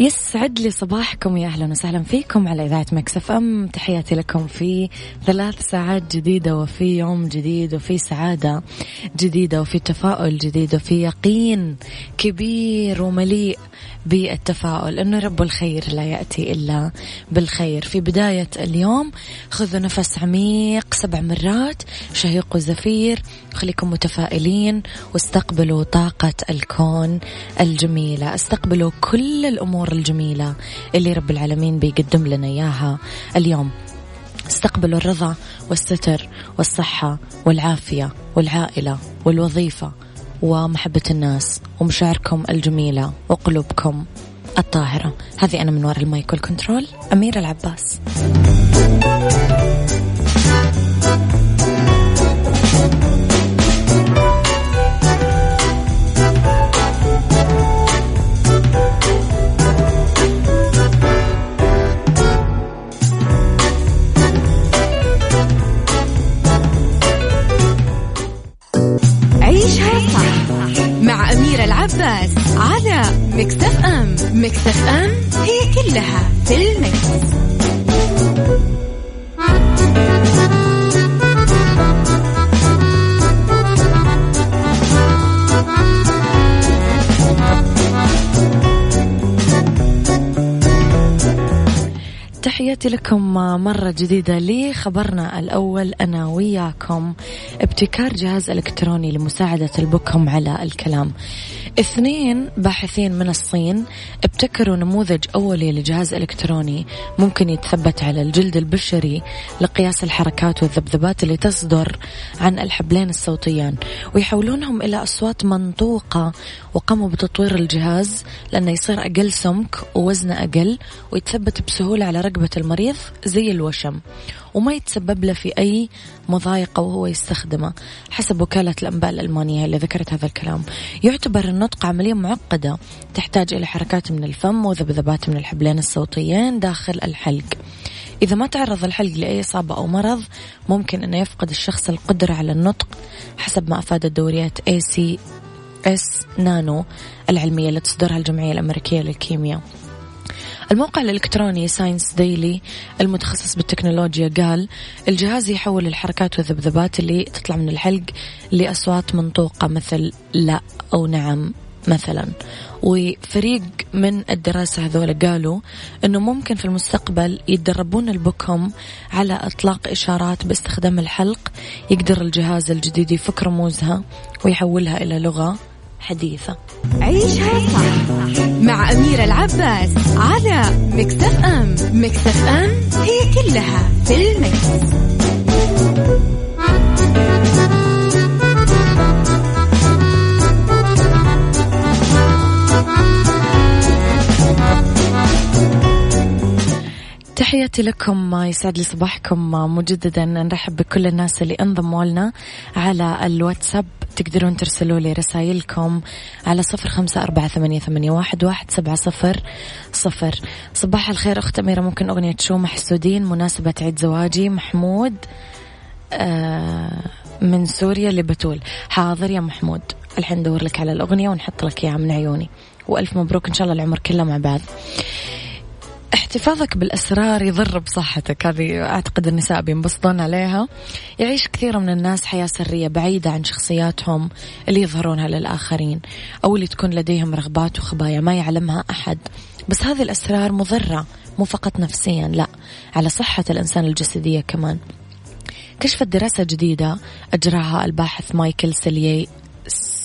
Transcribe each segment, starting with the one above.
يسعد لي صباحكم يا أهلا وسهلا فيكم على إذاعة مكسف إم. تحياتي لكم في ثلاث ساعات جديدة وفي يوم جديد وفي سعادة جديدة وفي تفاؤل جديد وفي يقين كبير ومليء بالتفاؤل إنه رب الخير لا يأتي إلا بالخير. في بداية اليوم خذوا نفس عميق سبع مرات شهيق وزفير خليكم متفائلين واستقبلوا طاقة الكون الجميلة. استقبلوا كل الأمور الجميلة اللي رب العالمين بيقدم لنا إياها. اليوم استقبلوا الرضا والستر والصحة والعافية والعائلة والوظيفة ومحبة الناس ومشاعركم الجميلة وقلوبكم الطاهرة. هذه أنا من وراء ال mic وال control أميرة العباس. ام مكتف ام هي كلها في ال mix. تحياتي لكم مرة جديدة لخبرنا الأول أنا وياكم ابتكار جهاز إلكتروني لمساعدة البكم على الكلام اثنين باحثين من الصين ابتكروا نموذج أولي لجهاز إلكتروني ممكن يتثبت على الجلد البشري لقياس الحركات والذبذبات اللي تصدر عن الحبلين الصوتيان ويحولونهم إلى أصوات منطوقة وقاموا بتطوير الجهاز لأنه يصير أقل سمك ووزنه أقل ويتثبت بسهولة على رقبة المريض زي الوشم. وما يتسبب له في أي مضايقة وهو يستخدمه حسب وكالة الأنباء الألمانية اللي ذكرت هذا الكلام. يعتبر النطق عملية معقدة تحتاج إلى حركات من الفم وذبذبات من الحبلين الصوتيين داخل الحلق. إذا ما تعرض الحلق لأي إصابة أو مرض ممكن أنه يفقد الشخص القدرة على النطق حسب ما أفادت دوريات ACS Nano العلمية اللي تصدرها الجمعية الأمريكية للكيمياء. الموقع الإلكتروني Science Daily المتخصص بالتكنولوجيا قال الجهاز يحول الحركات والذبذبات اللي تطلع من الحلق لأصوات منطوقة مثل لا أو نعم مثلا. وفريق من الدراسة هذول قالوا أنه ممكن في المستقبل يتدربون البكم على إطلاق إشارات باستخدام الحلق يقدر الجهاز الجديد يفك رموزها ويحولها إلى لغة. حديثة. عيشها صح مع أميرة العباس على مكتف أم مكتف أم هي كلها في المكس. تحياتي لكم يسعد لي صباحكم مجددا نرحب بكل الناس اللي انضموا لنا على الواتساب. تقدرون ترسلوا لي رسائلكم على صفر خمسة أربعة ثمانية, ثمانية واحد, واحد سبعة صفر صفر. صباح الخير أخت أميرة ممكن أغنية شو محسودين مناسبة عيد زواجي محمود آه من سوريا لبتول. حاضر يا محمود الحين ندور لك على الأغنية ونحط لك إياها من عيوني. وألف مبروك إن شاء الله العمر كله مع بعض. احتفاظك بالأسرار يضر بصحتك. هذه أعتقد النساء بينبسطون عليها. يعيش كثير من الناس حياة سرية بعيدة عن شخصياتهم اللي يظهرونها للآخرين أو اللي تكون لديهم رغبات وخبايا ما يعلمها أحد. بس هذه الأسرار مضرة مو فقط نفسيا لا على صحة الإنسان الجسدية كمان. كشفت دراسة جديدة أجراها الباحث مايكل سيلي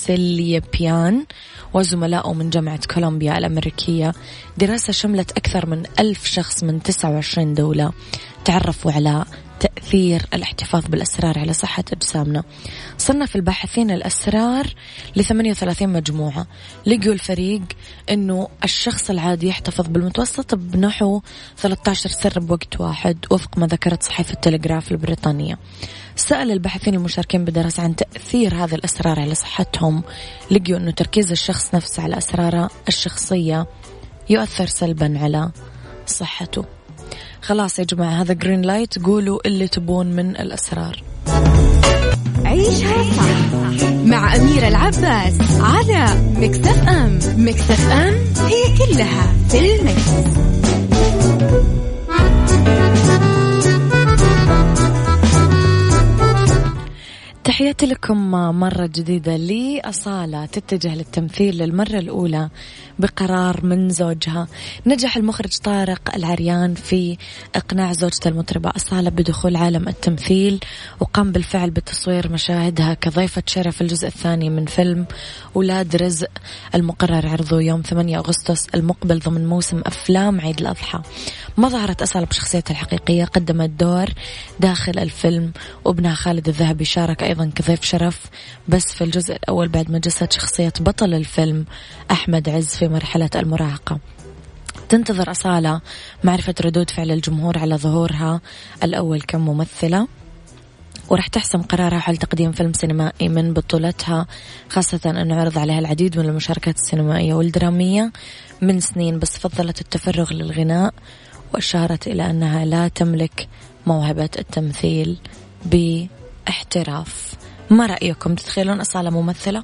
سيليبيان وزملائه من جامعة كولومبيا الأمريكية. دراسة شملت أكثر من ألف شخص من 29 دولة. تعرفوا على تأثير الاحتفاظ بالأسرار على صحة أجسامنا. صنف الباحثين الأسرار ل 38 مجموعة. لقوا الفريق أنه الشخص العادي يحتفظ بالمتوسط بنحو 13 سر بوقت واحد وفق ما ذكرت صحيفة التلغراف البريطانية. سأل الباحثين المشاركين بالدراسة عن تأثير هذه الأسرار على صحتهم. لقوا أنه تركيز الشخص نفسه على أسراره الشخصية يؤثر سلبا على صحته. خلاص يا جماعة هذا green light قولوا اللي تبون من الأسرار. عيشها صح مع أميرة العباس على مكتف أم مكتف أم هي كلها في المكس. تحياتي لكم مرة جديدة لأصالة تتجه للتمثيل للمرة الأولى بقرار من زوجها. نجح المخرج طارق العريان في إقناع زوجته المطربة. أصالة بدخول عالم التمثيل وقام بالفعل بتصوير مشاهدها كضيفة شرف الجزء الثاني من فيلم أولاد رزق المقرر عرضه يوم 8 أغسطس المقبل ضمن موسم أفلام عيد الأضحى. ما ظهرت أصالة بشخصيتها الحقيقية قدمت دور داخل الفيلم وابنها خالد الذهبي شارك أيضا كضيف شرف بس في الجزء الأول بعد ما جسد شخصية بطل الفيلم أحمد عز في مرحلة المراهقة. تنتظر أصالة معرفة ردود فعل الجمهور على ظهورها الأول كممثلة ورح تحسم قرارها حول تقديم فيلم سينمائي من بطولتها خاصة أنه عرض عليها العديد من المشاركات السينمائية والدرامية من سنين بس فضلت التفرغ للغناء. وأشارت إلى أنها لا تملك موهبة التمثيل باحتراف ما رأيكم تتخيلون أصالة ممثلة؟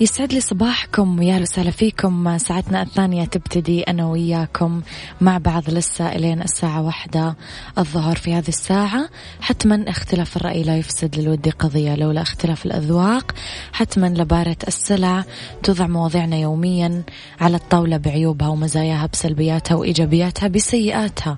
يسعد لي صباحكم ويا وسهلا فيكم. ساعتنا الثانية تبتدي أنا وياكم مع بعض لسه إلين الساعة واحدة الظهر في هذه الساعة. حتما اختلاف الرأي لا يفسد للود قضية لولا اختلاف الأذواق. حتما لبارة السلع توضع مواضيعنا يوميا على الطاولة بعيوبها ومزاياها بسلبياتها وإيجابياتها بسيئاتها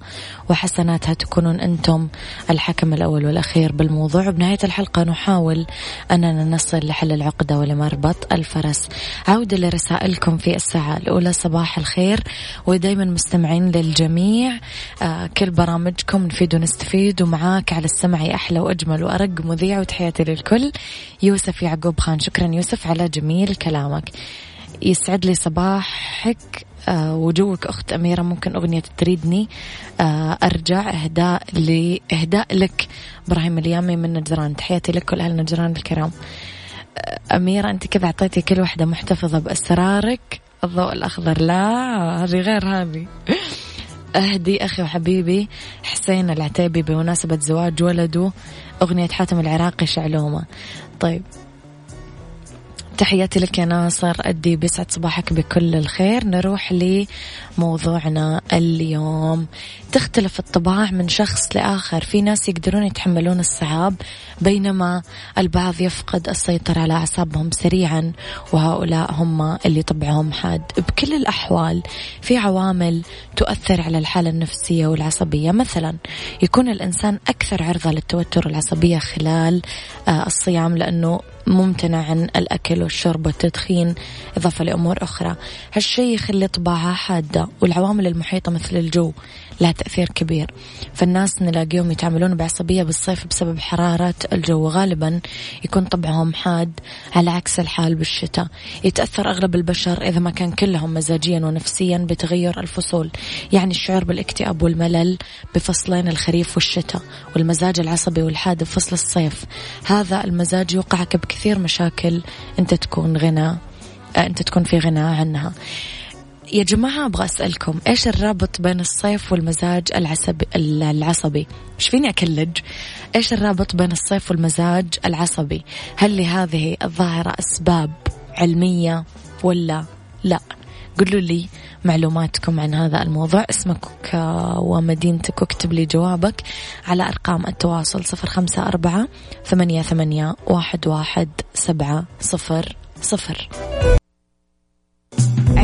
وحسناتها. تكونون أنتم الحكم الأول والأخير بالموضوع. بنهاية الحلقة نحاول أننا نصل لحل العقدة ولمربط الف الفرس. عودة لرسائلكم في الساعة الأولى. صباح الخير. ودايما مستمعين للجميع. آه كل برامجكم نفيد ونستفيد. ومعاك على السمع أحلى وأجمل وأرق مذيع. وتحياتي للكل. يوسف يعقوب خان. شكرا يوسف على جميل كلامك. يسعد لي صباحك. آه وجوك أخت أميرة. ممكن أغنية تريدني. آه أرجع إهداء لإهداء لك. إبراهيم اليامي من نجران. تحياتي لك أهل نجران الكرام. أميرة أنت كذا أعطيتي كل واحدة محتفظة بأسرارك؟ الضوء الأخضر. لا هذه غير هذه. أهدي أخي وحبيبي حسين العتيبي بمناسبة زواج ولده أغنية حاتم العراقي شعلومة. طيب تحياتي لك يا ناصر أدي بيسعد صباحك بكل الخير. نروح لموضوعنا اليوم. تختلف الطباع من شخص لآخر. في ناس يقدرون يتحملون الصعاب بينما البعض يفقد السيطرة على أعصابهم سريعا وهؤلاء هم اللي طبعهم حاد. بكل الأحوال في عوامل تؤثر على الحالة النفسية والعصبية. مثلا يكون الإنسان أكثر عرضة للتوتر والعصبية خلال آه، الصيام لأنه ممتنع عن الأكل والشرب والتدخين إضافة لأمور أخرى. هالشيء يخلي طباعها حادة والعوامل المحيطة مثل الجو. لها تأثير كبير. فالناس نلاقيهم يتعاملون بعصبية بالصيف بسبب حرارة الجو غالبا يكون طبعهم حاد على عكس الحال بالشتاء. يتأثر أغلب البشر إذا ما كان كلهم مزاجيا ونفسيا بتغير الفصول يعني الشعور بالاكتئاب والملل بفصلين الخريف والشتاء والمزاج العصبي والحاد بفصل الصيف. هذا المزاج يوقعك بكثير مشاكل أنت تكون غنى أنت تكون في غنى عنها. يا جماعة أبغى أسألكم إيش الرابط بين الصيف والمزاج العصبي العصبي؟ إيش فيني أكلج. إيش الرابط بين الصيف والمزاج العصبي؟ هل لهذه الظاهرة أسباب علمية ولا لا؟ قولوا لي معلوماتكم عن هذا الموضوع. اسمك ومدينتك واكتب لي جوابك على أرقام التواصل صفر خمسة أربعة ثمانية, ثمانية واحد, واحد سبعة صفر صفر.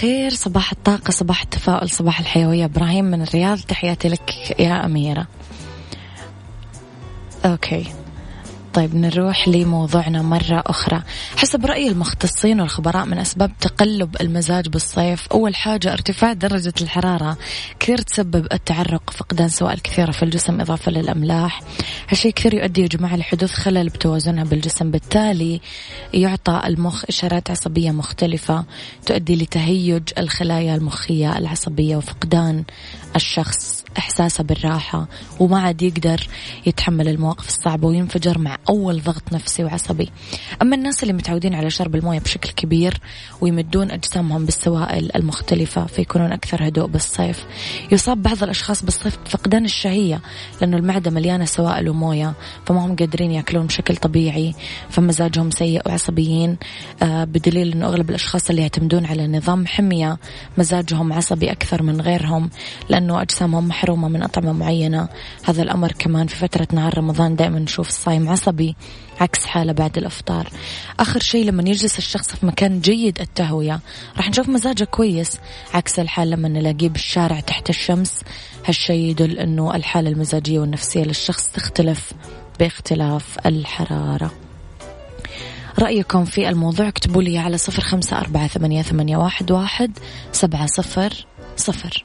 الخير صباح الطاقة صباح التفاؤل صباح الحيوية. إبراهيم من الرياض تحياتي لك يا أميرة. أوكي. طيب نروح لموضوعنا مرة أخرى. حسب رأي المختصين والخبراء من أسباب تقلب المزاج بالصيف أول حاجة ارتفاع درجة الحرارة كثير تسبب التعرق فقدان سوائل كثيرة في الجسم إضافة للأملاح. هالشيء كثير يؤدي يا جماعة لحدوث خلل بتوازنها بالجسم بالتالي يعطى المخ إشارات عصبية مختلفة تؤدي لتهيج الخلايا المخية العصبية وفقدان الشخص. إحساسه بالراحة وما عاد يقدر يتحمل المواقف الصعبة وينفجر مع أول ضغط نفسي وعصبي. أما الناس اللي متعودين على شرب الموية بشكل كبير ويمدون أجسامهم بالسوائل المختلفة فيكونون أكثر هدوء بالصيف. يصاب بعض الأشخاص بالصيف بفقدان الشهية لأنه المعدة مليانة سوائل وموية فما هم قادرين يأكلون بشكل طبيعي فمزاجهم سيء وعصبيين آه، بدليل أنه أغلب الأشخاص اللي يعتمدون على نظام حمية مزاجهم عصبي أكثر من غيرهم لأنه أجسامهم محرومة من أطعمة معينة. هذا الأمر كمان في فترة نهار رمضان دائما نشوف الصايم عصبي عكس حالة بعد الإفطار. آخر شيء لما يجلس الشخص في مكان جيد التهوية. راح نشوف مزاجه كويس عكس الحال لما نلاقيه بالشارع تحت الشمس. هالشيء يدل أنه الحالة المزاجية والنفسية للشخص تختلف باختلاف الحرارة. رأيكم في الموضوع اكتبوا لي على صفر خمسة أربعة ثمانية, واحد سبعة صفر صفر.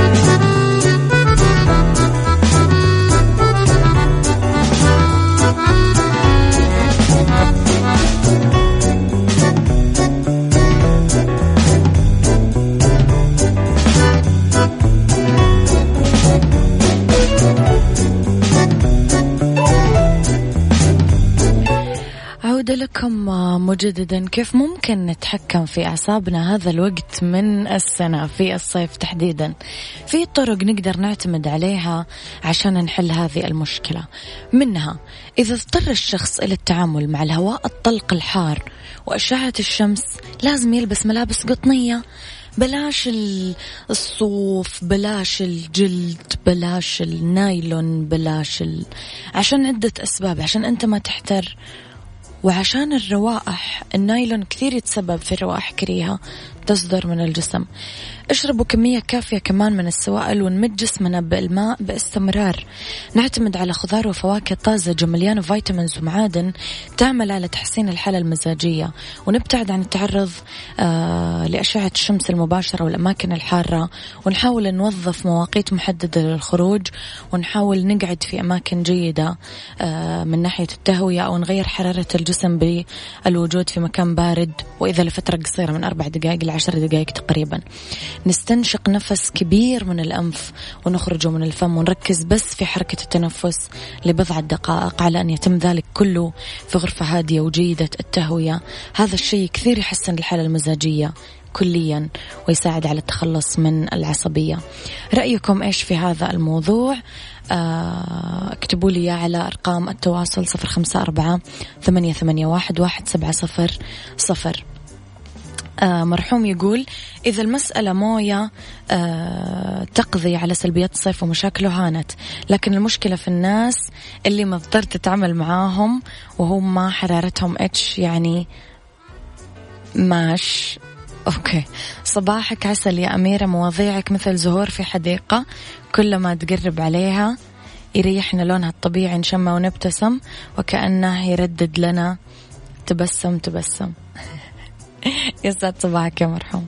مجددا كيف ممكن نتحكم في أعصابنا هذا الوقت من السنة في الصيف تحديدا؟ في طرق نقدر نعتمد عليها عشان نحل هذه المشكلة. منها إذا اضطر الشخص إلى التعامل مع الهواء الطلق الحار وأشعة الشمس لازم يلبس ملابس قطنية. بلاش الصوف بلاش الجلد بلاش النايلون بلاش ال... عشان عدة أسباب عشان أنت ما تحتر. وعشان الروائح النايلون كثير يتسبب في روائح كريهة تصدر من الجسم. اشربوا كمية كافية كمان من السوائل ونمد جسمنا بالماء باستمرار. نعتمد على خضار وفواكه طازجة مليانة فيتامينز ومعادن تعمل على تحسين الحالة المزاجية. ونبتعد عن التعرض آه لأشعة الشمس المباشرة والأماكن الحارة. ونحاول نوظف مواقيت محددة للخروج. ونحاول نقعد في أماكن جيدة آه من ناحية التهوية أو نغير حرارة الجسم بالوجود في مكان بارد. وإذا لفترة قصيرة من أربع دقائق لعشر دقائق تقريبا. نستنشق نفس كبير من الأنف ونخرجه من الفم ونركز بس في حركة التنفس لبضعة دقائق على أن يتم ذلك كله في غرفة هادية وجيدة التهوية. هذا الشيء كثير يحسن الحالة المزاجية كليا ويساعد على التخلص من العصبية. رأيكم إيش في هذا الموضوع؟ آه، اكتبوا لي على أرقام التواصل صفر خمسة أربعة ثمانية, واحد, سبعة صفر صفر. مرحوم يقول إذا المسألة موية آه تقضي على سلبيات الصيف ومشاكله هانت. لكن المشكلة في الناس اللي مضطر تتعامل معاهم وهم حرارتهم إتش يعني ماش. أوكي. صباحك عسل يا أميرة مواضيعك مثل زهور في حديقة كلما تقرب عليها يريحنا لونها الطبيعي نشمه ونبتسم وكأنه يردد لنا تبسم تبسم. يسعد صباحك يا مرحوم.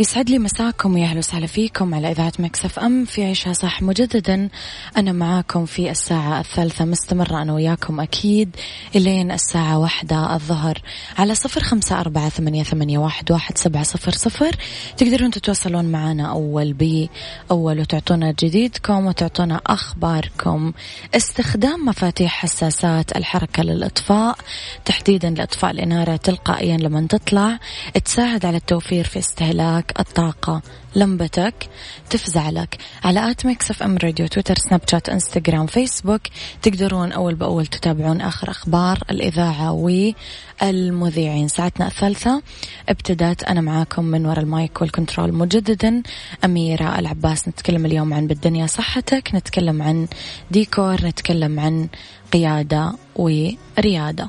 يسعد لي مساكم ويا أهلا وسهلا فيكم على إذاعة Mix FM. في عيشها صح مجددا. أنا معاكم في الساعة الثالثة مستمرة أنا وياكم أكيد إلين الساعة واحدة الظهر. على صفر خمسة أربعة ثمانية, ثمانية واحد, واحد سبعة صفر صفر. تقدرون تتواصلون معنا أول بأول وتعطونا جديدكم وتعطونا أخباركم. استخدام مفاتيح حساسات الحركة للإطفاء. تحديدا لاطفاء الإنارة تلقائيا لما تطلع. تساعد على التوفير في استهلاك لك الطاقة. لمبتك تفزع لك على at Mix FM Radio تويتر سناب شات انستغرام فيسبوك تقدرون أول بأول تتابعون آخر أخبار الإذاعة والمذيعين. ساعتنا الثالثة ابتدت أنا معاكم من وراء ال mic وال control مجددا. أميرة العباس نتكلم اليوم عن بالدنيا صحتك نتكلم عن ديكور نتكلم عن قيادة وريادة.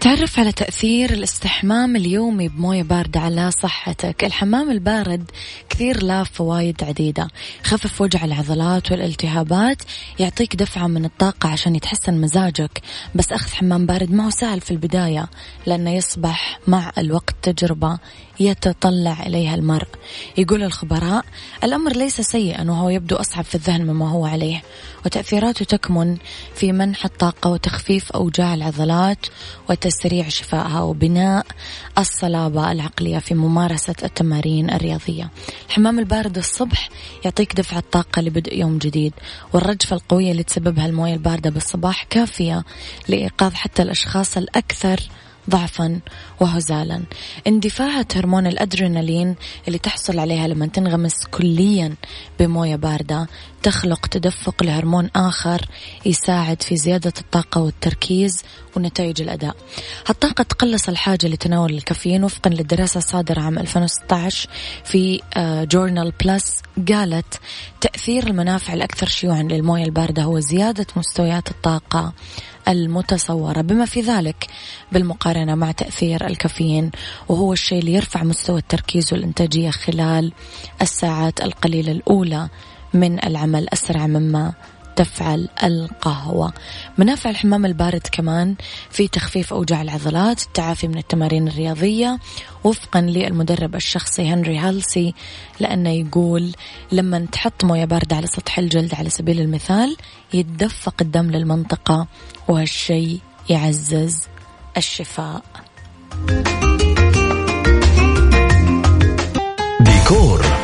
تعرف على تأثير الاستحمام اليومي بموية باردة على صحتك؟ الحمام البارد كثير له فوائد عديدة. خفف وجع العضلات والالتهابات يعطيك دفعة من الطاقة عشان يتحسن مزاجك. بس أخذ حمام بارد ما هو سهل في البداية لأنه يصبح مع الوقت تجربة يتطلع إليها المرء. يقول الخبراء الأمر ليس سيئا وهو يبدو أصعب في الذهن مما هو عليه وتأثيراته تكمن في منح الطاقة وتخفيف أوجاع العضلات وتسريع شفائها وبناء الصلابة العقلية في ممارسة التمارين الرياضية. الحمام البارد الصبح يعطيك دفعة طاقة لبدء يوم جديد والرجفة القوية اللي تسببها الموية الباردة بالصباح كافية لإيقاظ حتى الأشخاص الأكثر ضعفا وهزالا. اندفاعة هرمون الأدرينالين اللي تحصل عليها لما تنغمس كليا بموية باردة تخلق تدفق لهرمون آخر يساعد في زيادة الطاقة والتركيز ونتائج الأداء. هالطاقة تقلص الحاجة لتناول الكافيين وفقا للدراسة الصادرة عام 2016 في جورنال آه، بلس قالت تأثير المنافع الأكثر شيوعا للموية الباردة هو زيادة مستويات الطاقة المتصورة. بما في ذلك بالمقارنة مع تأثير الكافيين وهو الشيء اللي يرفع مستوى التركيز والإنتاجية خلال الساعات القليلة الأولى من العمل أسرع مما تفعل القهوة. منافع الحمام البارد كمان في تخفيف أوجاع العضلات التعافي من التمارين الرياضية. وفقا للمدرب الشخصي هنري هالسي لأنه يقول لما تحط موية باردة على سطح الجلد على سبيل المثال يتدفق الدم للمنطقة وهالشيء يعزز الشفاء.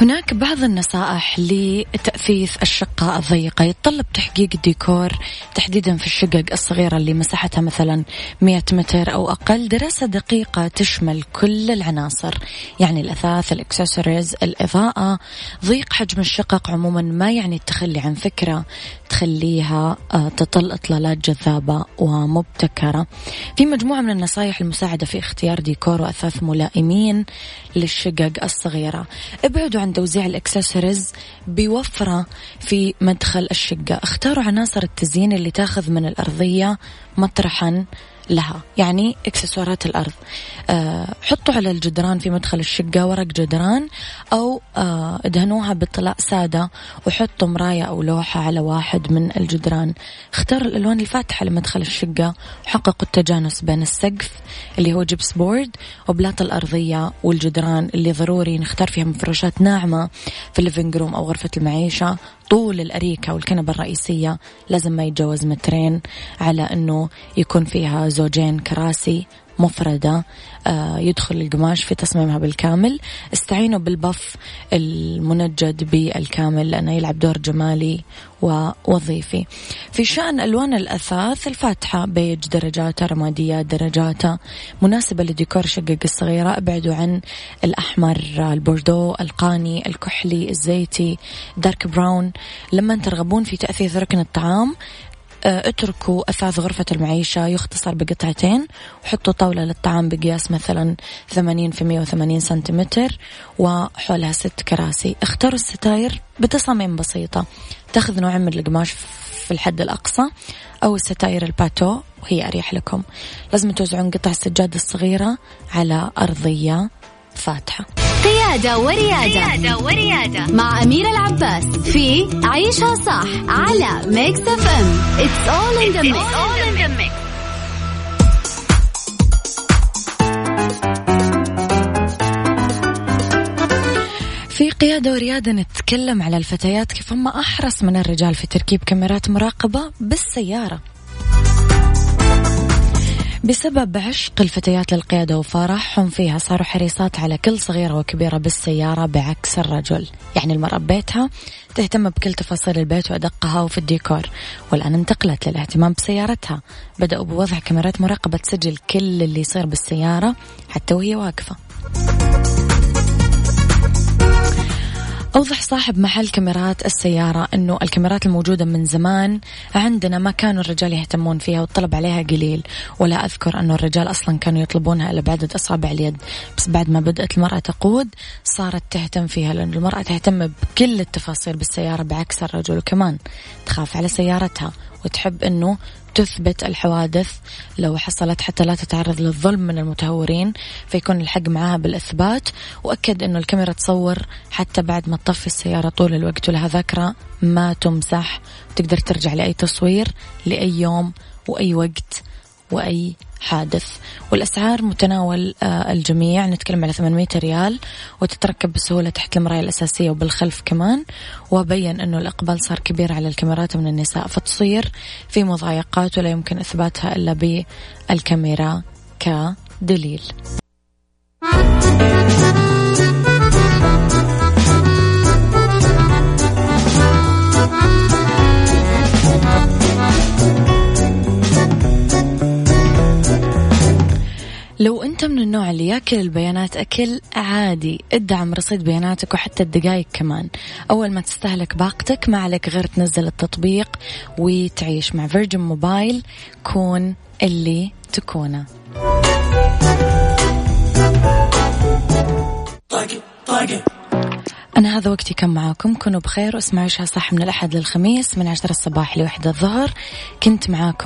هناك بعض النصائح لتأثيث الشقة الضيقة. يتطلب تحقيق الديكور تحديدا في الشقق الصغيرة اللي مساحتها مثلا 100 متر أو أقل. دراسة دقيقة تشمل كل العناصر يعني الأثاث الإكسسوارز الإضاءة. ضيق حجم الشقق عموما ما يعني التخلي عن فكرة تخليها آه، تطل إطلالات جذابة ومبتكرة. في مجموعة من النصائح المساعدة في اختيار ديكور وأثاث ملائمين للشقق الصغيرة. ابعدوا عن توزيع الإكسسوارز بوفرة في مدخل الشقة. اختاروا عناصر التزيين اللي تاخذ من الأرضية مطرحا. لها يعني إكسسوارات الأرض. أه حطوا على الجدران في مدخل الشقة ورق جدران أو ادهنوها بطلاء سادة وحطوا مراية أو لوحة على واحد من الجدران. اختاروا الألوان الفاتحة لمدخل الشقة وحققوا التجانس بين السقف اللي هو جبس بورد وبلاط الأرضية والجدران اللي ضروري نختار فيها مفروشات ناعمة في ال living room أو غرفة المعيشة. طول الأريكة والكنبة الرئيسية لازم ما يتجاوز مترين على أنه يكون فيها زوجين كراسي مفردة آه، يدخل القماش في تصميمها بالكامل. استعينوا بالبف المنجد بالكامل لأنه يلعب دور جمالي ووظيفي. في شأن ألوان الأثاث الفاتحة بيج درجاتها رماديات درجاتها مناسبة لديكور شقق الصغيرة ابعدوا عن الأحمر البوردو القاني الكحلي الزيتي dark brown لما ترغبون في تأثيث ركن الطعام اتركوا أثاث غرفة المعيشة يختصر بقطعتين وحطوا طاولة للطعام بقياس مثلا 80 في 180 سنتيمتر وحولها ست كراسي. اختاروا الستاير بتصاميم بسيطة. تاخذ نوع من القماش في الحد الأقصى أو الستاير ال bateau وهي أريح لكم. لازم توزعون قطع السجادة الصغيرة على أرضية فاتحة. قيادة وريادة, قيادة وريادة. مع أميرة العباس في عيشها صح على Mix FM It's all in the mix. في قيادة وريادة نتكلم على الفتيات كيف هم أحرص من الرجال في تركيب كاميرات مراقبة بالسيارة. بسبب عشق الفتيات للقيادة وفرحهم فيها صاروا حريصات على كل صغيرة وكبيرة بالسيارة بعكس الرجل. يعني المرأة ببيتها تهتم بكل تفاصيل البيت وأدقها وفي الديكور. والآن انتقلت للاهتمام بسيارتها. بدأوا بوضع كاميرات مراقبة تسجل كل اللي يصير بالسيارة حتى وهي واقفة. أوضح صاحب محل كاميرات السيارة أنه الكاميرات الموجودة من زمان عندنا ما كانوا الرجال يهتمون فيها والطلب عليها قليل. ولا أذكر أنه الرجال أصلا كانوا يطلبونها إلا بعدد أصابع اليد. بس بعد ما بدأت المرأة تقود صارت تهتم فيها لأن المرأة تهتم بكل التفاصيل بالسيارة بعكس الرجل وكمان تخاف على سيارتها وتحب أنه تثبت الحوادث لو حصلت حتى لا تتعرض للظلم من المتهورين فيكون الحق معها بالإثبات. وأكد أنه الكاميرا تصور حتى بعد ما تطفي السيارة طول الوقت ولها ذاكرة ما تمسح تقدر ترجع لأي تصوير لأي يوم وأي وقت. وأي حادث. والأسعار متناول آه، الجميع. نتكلم على 800 ريال وتتركب بسهولة تحت المراية الأساسية وبالخلف كمان. وبين أنه الإقبال صار كبير على الكاميرات من النساء فتصير في مضايقات ولا يمكن إثباتها إلا بالكاميرا كدليل. أنت من النوع اللي ياكل البيانات أكل عادي. ادعم رصيد بياناتك وحتى الدقايق كمان. أول ما تستهلك باقتك ما عليك غير تنزل التطبيق وتعيش مع فيرجن موبايل كون اللي تكونه. أنا هذا وقتي كم معاكم. كونوا بخير واسمعوا صح من الأحد للخميس من عشرة الصباح لوحدة الظهر. كنت معاكم